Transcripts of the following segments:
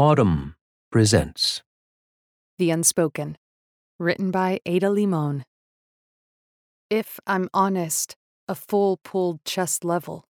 Audm presents The Unspoken, written by Ada Limón. If I'm honest, a full pulled chest level,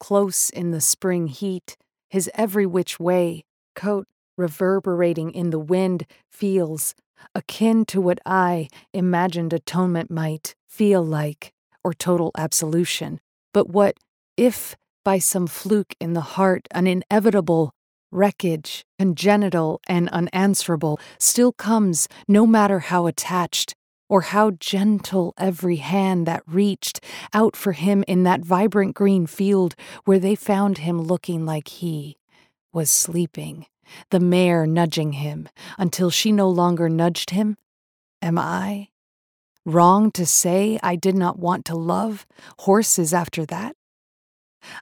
close in the spring heat, his every which way, coat reverberating in the wind, feels akin to what I imagined atonement might feel like, or total absolution. But what if, by some fluke in the heart, an inevitable wreckage, congenital and unanswerable, still comes no matter how attached or how gentle every hand that reached out for him in that vibrant green field where they found him looking like he was sleeping, the mare nudging him until she no longer nudged him? Am I wrong to say I did not want to love horses after that?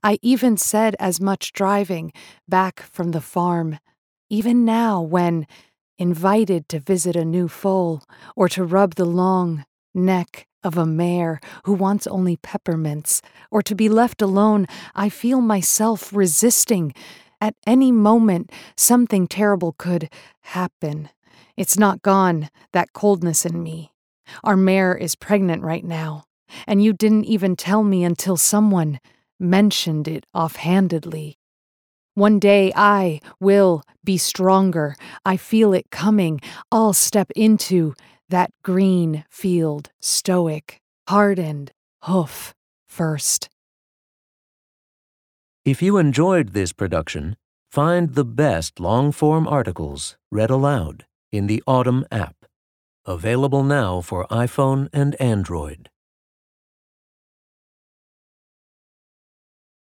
I even said as much driving back from the farm, even now when invited to visit a new foal or to rub the long neck of a mare who wants only peppermints, or to be left alone, I feel myself resisting. At any moment, something terrible could happen. It's not gone, that coldness in me. Our mare is pregnant right now, and you didn't even tell me until someone mentioned it offhandedly. One day I will be stronger. I feel it coming. I'll step into that green field, stoic, hardened, hoof first. If you enjoyed this production, find the best long form articles read aloud in the Audm app, available now for iPhone and Android.